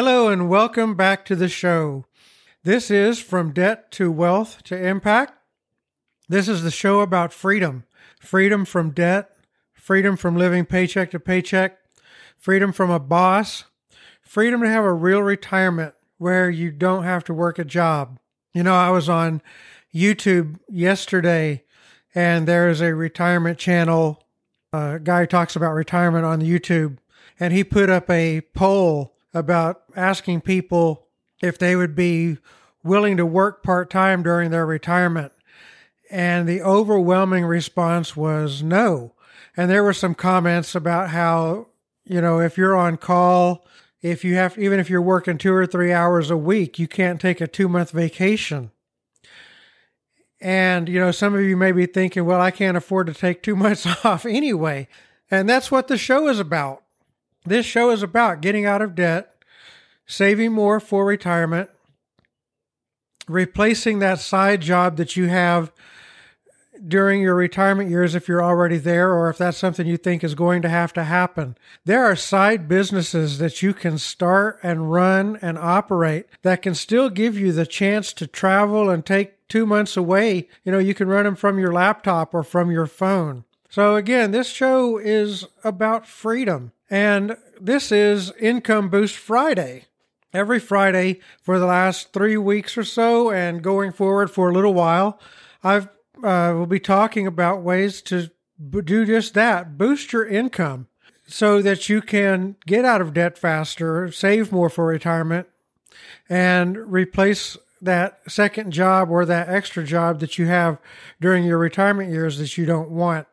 Hello and welcome back to the show. This is From Debt to Wealth to Impact. This is the show about freedom freedom from debt, freedom from living paycheck to paycheck, freedom from a boss, freedom to have a real retirement where you don't have to work a job. You know, I was on YouTube yesterday and there is a retirement channel. A guy talks about retirement on YouTube and he put up a poll about asking people if they would be willing to work part time during their retirement. And the overwhelming response was no. And there were some comments about how, you know, if you're on call, if you have, even if you're working two or three hours a week, you can't take a two month vacation. And, you know, some of you may be thinking, well, I can't afford to take two months off anyway. And that's what the show is about. This show is about getting out of debt, saving more for retirement, replacing that side job that you have during your retirement years if you're already there or if that's something you think is going to have to happen. There are side businesses that you can start and run and operate that can still give you the chance to travel and take two months away. You know, you can run them from your laptop or from your phone. So again, this show is about freedom. And this is Income Boost Friday. Every Friday for the last three weeks or so, and going forward for a little while, I've uh, will be talking about ways to do just that: boost your income so that you can get out of debt faster, save more for retirement, and replace that second job or that extra job that you have during your retirement years that you don't want.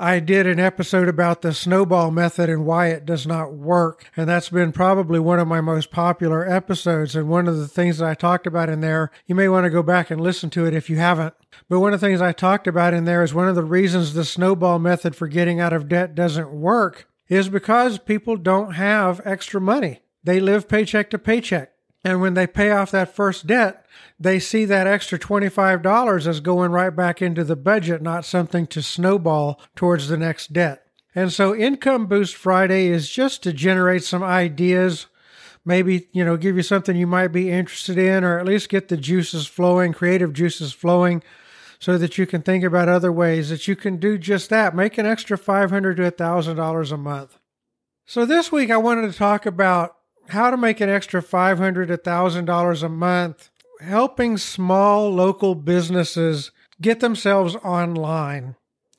I did an episode about the snowball method and why it does not work. And that's been probably one of my most popular episodes. And one of the things that I talked about in there, you may want to go back and listen to it if you haven't. But one of the things I talked about in there is one of the reasons the snowball method for getting out of debt doesn't work is because people don't have extra money. They live paycheck to paycheck. And when they pay off that first debt, they see that extra $25 as going right back into the budget, not something to snowball towards the next debt. And so Income Boost Friday is just to generate some ideas, maybe, you know, give you something you might be interested in, or at least get the juices flowing, creative juices flowing, so that you can think about other ways that you can do just that. Make an extra $500 to $1,000 a month. So this week I wanted to talk about how to make an extra $500 to $1,000 a month, helping small local businesses get themselves online.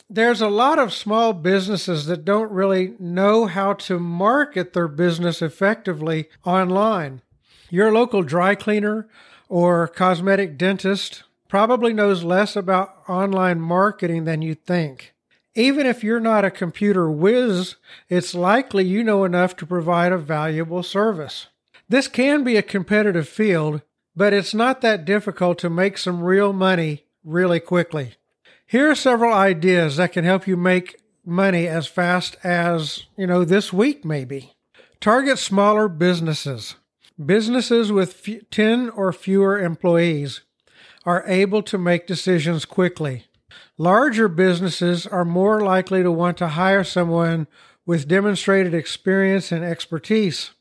There's a lot of small businesses that don't really know how to market their business effectively online. Your local dry cleaner or cosmetic dentist probably knows less about online marketing than you think. Even if you're not a computer whiz, it's likely you know enough to provide a valuable service. This can be a competitive field, but it's not that difficult to make some real money really quickly. Here are several ideas that can help you make money as fast as, you know, this week maybe. Target smaller businesses. Businesses with 10 or fewer employees are able to make decisions quickly. Larger businesses are more likely to want to hire someone with demonstrated experience and expertise,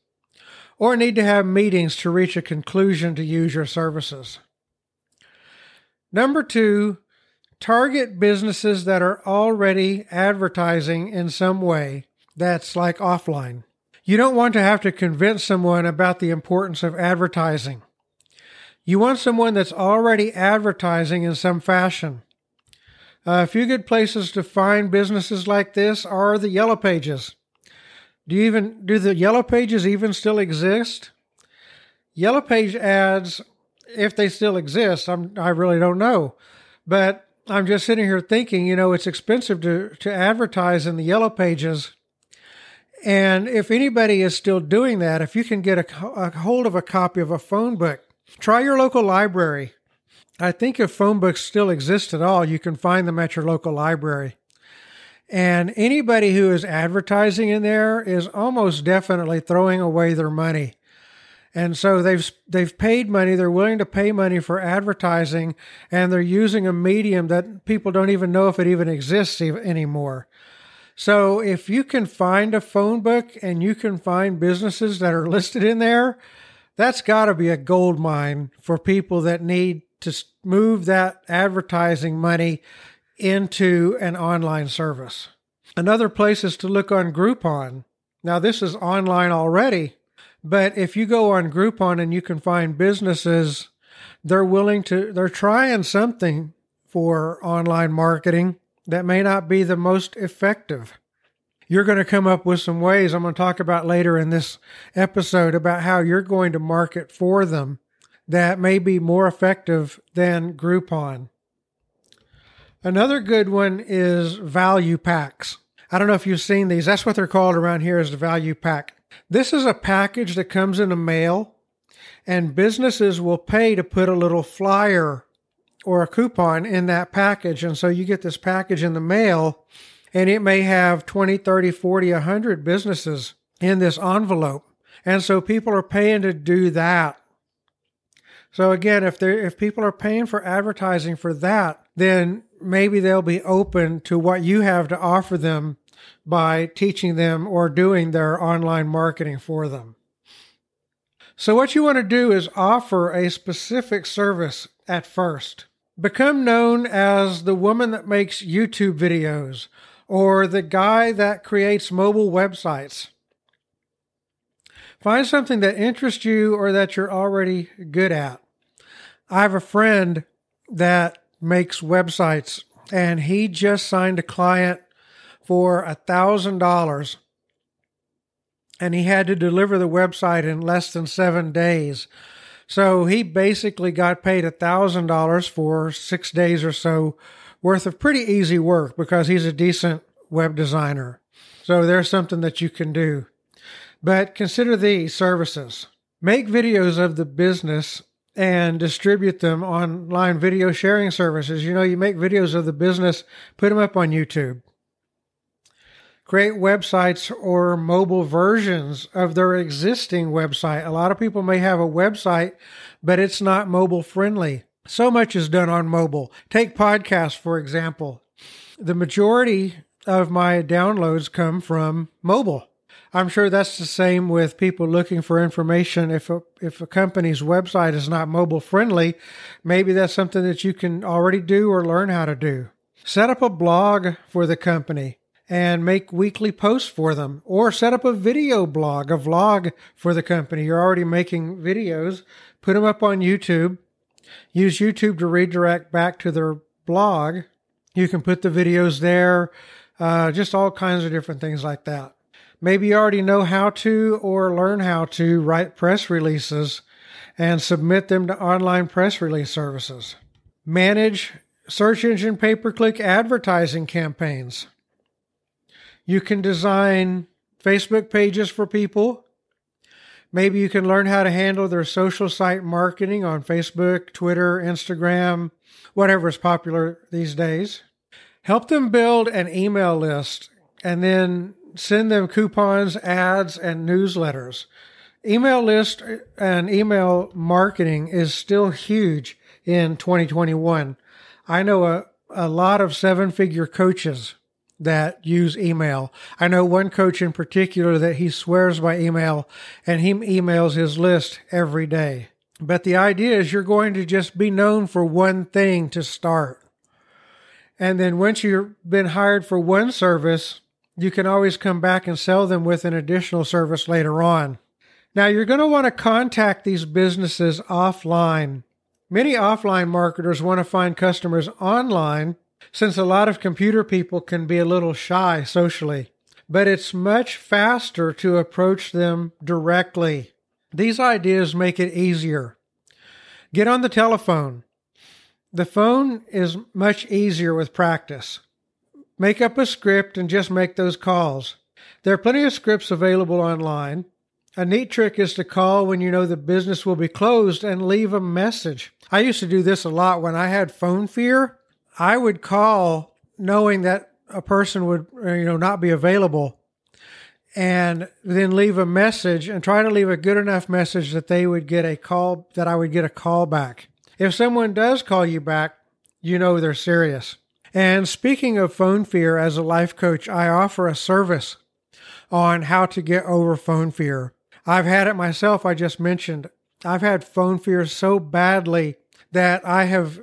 or need to have meetings to reach a conclusion to use your services. Number two, target businesses that are already advertising in some way that's like offline. You don't want to have to convince someone about the importance of advertising. You want someone that's already advertising in some fashion. A few good places to find businesses like this are the Yellow Pages. Do you even do the Yellow Pages even still exist? Yellow Page ads, if they still exist, I'm, I really don't know. But I'm just sitting here thinking, you know, it's expensive to, to advertise in the Yellow Pages. And if anybody is still doing that, if you can get a, a hold of a copy of a phone book, try your local library. I think if phone books still exist at all, you can find them at your local library. And anybody who is advertising in there is almost definitely throwing away their money. And so they've they've paid money, they're willing to pay money for advertising and they're using a medium that people don't even know if it even exists anymore. So if you can find a phone book and you can find businesses that are listed in there, that's got to be a gold mine for people that need to move that advertising money into an online service. Another place is to look on Groupon. Now, this is online already, but if you go on Groupon and you can find businesses, they're willing to, they're trying something for online marketing that may not be the most effective. You're going to come up with some ways I'm going to talk about later in this episode about how you're going to market for them that may be more effective than Groupon. Another good one is value packs. I don't know if you've seen these. That's what they're called around here is the value pack. This is a package that comes in the mail and businesses will pay to put a little flyer or a coupon in that package. And so you get this package in the mail and it may have 20, 30, 40, 100 businesses in this envelope. And so people are paying to do that. So again, if they if people are paying for advertising for that, then maybe they'll be open to what you have to offer them by teaching them or doing their online marketing for them. So what you want to do is offer a specific service at first. Become known as the woman that makes YouTube videos or the guy that creates mobile websites. Find something that interests you or that you're already good at. I have a friend that makes websites and he just signed a client for a thousand dollars and he had to deliver the website in less than seven days. So he basically got paid a thousand dollars for six days or so worth of pretty easy work because he's a decent web designer. So there's something that you can do. But consider these services. Make videos of the business and distribute them online video sharing services. You know, you make videos of the business, put them up on YouTube. Create websites or mobile versions of their existing website. A lot of people may have a website, but it's not mobile friendly. So much is done on mobile. Take podcasts, for example. The majority of my downloads come from mobile. I'm sure that's the same with people looking for information. If a, if a company's website is not mobile friendly, maybe that's something that you can already do or learn how to do. Set up a blog for the company and make weekly posts for them, or set up a video blog, a vlog for the company. You're already making videos, put them up on YouTube. Use YouTube to redirect back to their blog. You can put the videos there uh, just all kinds of different things like that. Maybe you already know how to or learn how to write press releases and submit them to online press release services. Manage search engine pay per click advertising campaigns. You can design Facebook pages for people. Maybe you can learn how to handle their social site marketing on Facebook, Twitter, Instagram, whatever is popular these days. Help them build an email list and then send them coupons, ads, and newsletters. Email list and email marketing is still huge in 2021. I know a, a lot of seven figure coaches that use email. I know one coach in particular that he swears by email and he emails his list every day. But the idea is you're going to just be known for one thing to start. And then once you've been hired for one service, you can always come back and sell them with an additional service later on. Now, you're going to want to contact these businesses offline. Many offline marketers want to find customers online since a lot of computer people can be a little shy socially. But it's much faster to approach them directly. These ideas make it easier. Get on the telephone. The phone is much easier with practice. Make up a script and just make those calls. There are plenty of scripts available online. A neat trick is to call when you know the business will be closed and leave a message. I used to do this a lot when I had phone fear. I would call knowing that a person would uh, you know not be available and then leave a message and try to leave a good enough message that they would get a call that I would get a call back. If someone does call you back, you know they're serious. And speaking of phone fear, as a life coach, I offer a service on how to get over phone fear. I've had it myself, I just mentioned. I've had phone fear so badly that I have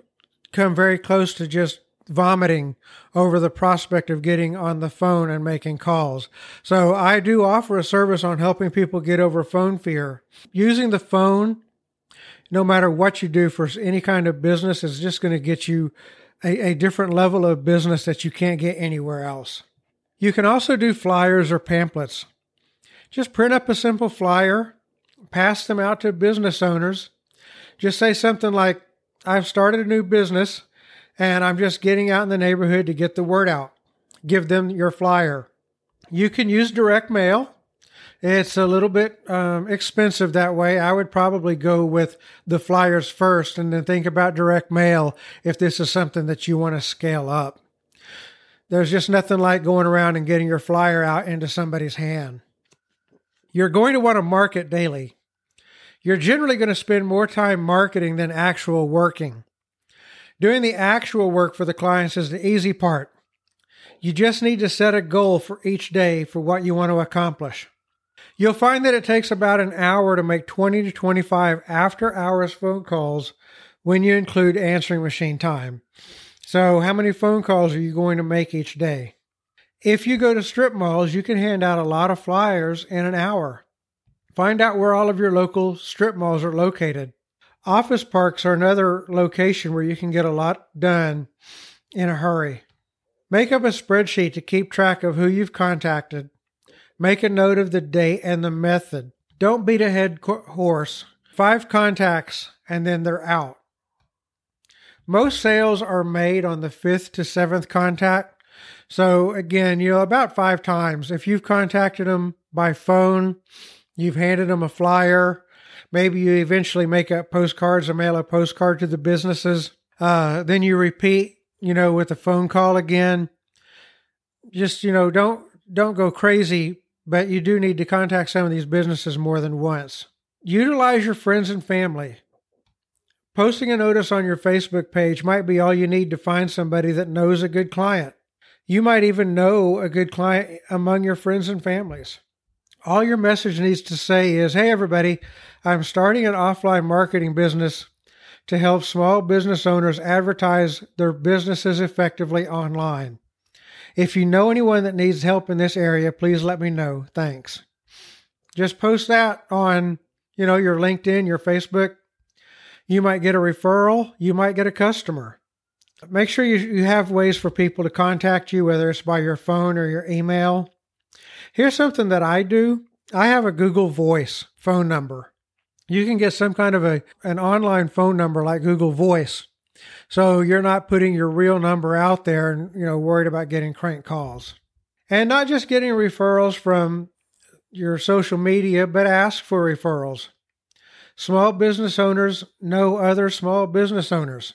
come very close to just vomiting over the prospect of getting on the phone and making calls. So I do offer a service on helping people get over phone fear. Using the phone, no matter what you do for any kind of business, is just going to get you a, a different level of business that you can't get anywhere else. You can also do flyers or pamphlets. Just print up a simple flyer, pass them out to business owners. Just say something like, I've started a new business and I'm just getting out in the neighborhood to get the word out. Give them your flyer. You can use direct mail. It's a little bit um, expensive that way. I would probably go with the flyers first and then think about direct mail if this is something that you want to scale up. There's just nothing like going around and getting your flyer out into somebody's hand. You're going to want to market daily. You're generally going to spend more time marketing than actual working. Doing the actual work for the clients is the easy part. You just need to set a goal for each day for what you want to accomplish. You'll find that it takes about an hour to make 20 to 25 after hours phone calls when you include answering machine time. So, how many phone calls are you going to make each day? If you go to strip malls, you can hand out a lot of flyers in an hour. Find out where all of your local strip malls are located. Office parks are another location where you can get a lot done in a hurry. Make up a spreadsheet to keep track of who you've contacted. Make a note of the date and the method. Don't beat a head horse. Five contacts and then they're out. Most sales are made on the fifth to seventh contact. So again, you know, about five times. If you've contacted them by phone, you've handed them a flyer, Maybe you eventually make up postcards or mail a postcard to the businesses. Uh, then you repeat, you know, with a phone call again. Just, you know, don't don't go crazy, but you do need to contact some of these businesses more than once. Utilize your friends and family. Posting a notice on your Facebook page might be all you need to find somebody that knows a good client. You might even know a good client among your friends and families. All your message needs to say is, Hey, everybody, I'm starting an offline marketing business to help small business owners advertise their businesses effectively online. If you know anyone that needs help in this area, please let me know. Thanks. Just post that on, you know, your LinkedIn, your Facebook. You might get a referral, you might get a customer. Make sure you, you have ways for people to contact you, whether it's by your phone or your email. Here's something that I do. I have a Google Voice phone number you can get some kind of a an online phone number like Google Voice. So you're not putting your real number out there and you know worried about getting crank calls. And not just getting referrals from your social media, but ask for referrals. Small business owners know other small business owners.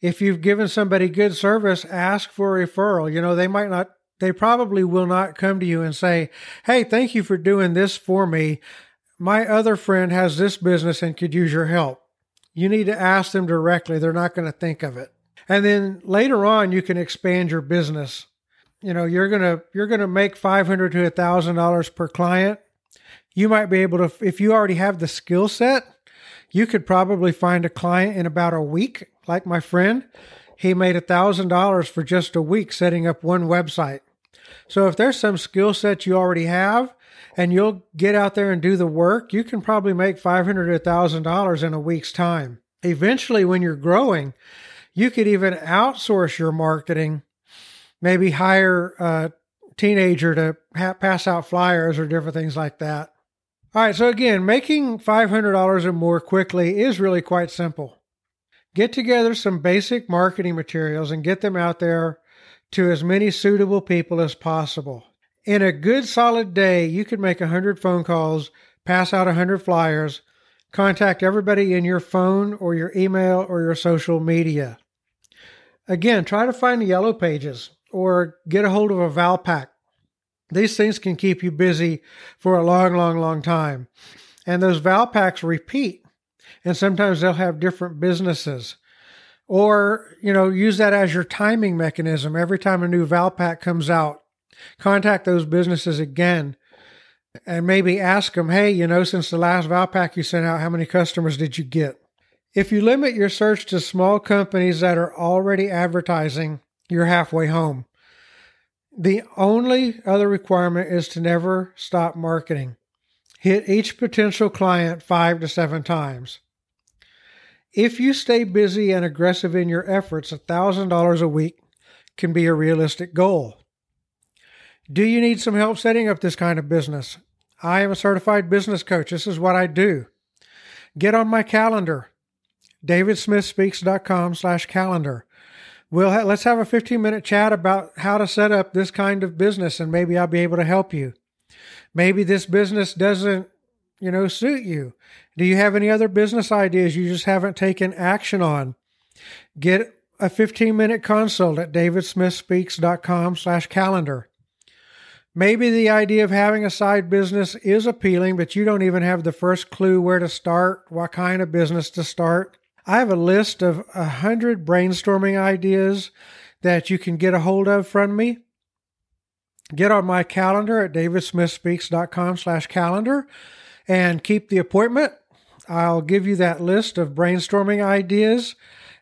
If you've given somebody good service, ask for a referral. You know, they might not, they probably will not come to you and say, Hey, thank you for doing this for me my other friend has this business and could use your help. You need to ask them directly. They're not going to think of it. And then later on, you can expand your business. You know, you're going to, you're going to make 500 to a thousand dollars per client. You might be able to, if you already have the skill set, you could probably find a client in about a week. Like my friend, he made a thousand dollars for just a week setting up one website. So if there's some skill set you already have, and you'll get out there and do the work, you can probably make 500 to $1,000 in a week's time. Eventually, when you're growing, you could even outsource your marketing, maybe hire a teenager to ha- pass out flyers or different things like that. All right, so again, making $500 or more quickly is really quite simple. Get together some basic marketing materials and get them out there to as many suitable people as possible. In a good solid day, you could make 100 phone calls, pass out 100 flyers, contact everybody in your phone or your email or your social media. Again, try to find the yellow pages or get a hold of a Valpak. These things can keep you busy for a long, long, long time. And those Valpaks repeat, and sometimes they'll have different businesses. Or, you know, use that as your timing mechanism. Every time a new Valpak comes out, contact those businesses again and maybe ask them, hey, you know, since the last Valpak you sent out, how many customers did you get? If you limit your search to small companies that are already advertising, you're halfway home. The only other requirement is to never stop marketing. Hit each potential client five to seven times. If you stay busy and aggressive in your efforts, $1,000 a week can be a realistic goal. Do you need some help setting up this kind of business? I am a certified business coach. This is what I do. Get on my calendar, davidsmithspeaks.com slash calendar. We'll ha- let's have a 15 minute chat about how to set up this kind of business and maybe I'll be able to help you. Maybe this business doesn't, you know, suit you. Do you have any other business ideas you just haven't taken action on? Get a 15 minute consult at davidsmithspeaks.com slash calendar. Maybe the idea of having a side business is appealing, but you don't even have the first clue where to start, what kind of business to start. I have a list of a hundred brainstorming ideas that you can get a hold of from me. Get on my calendar at davidsmithspeaks.com slash calendar and keep the appointment. I'll give you that list of brainstorming ideas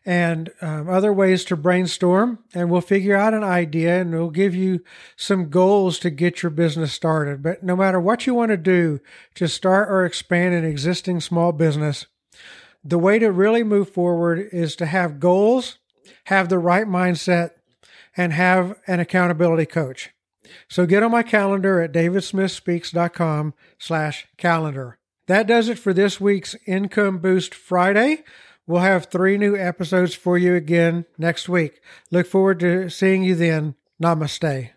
and um, other ways to brainstorm, and we'll figure out an idea and we'll give you some goals to get your business started. But no matter what you want to do to start or expand an existing small business, the way to really move forward is to have goals, have the right mindset, and have an accountability coach. So get on my calendar at davidsmithspeaks.com slash calendar. That does it for this week's Income Boost Friday. We'll have three new episodes for you again next week. Look forward to seeing you then. Namaste.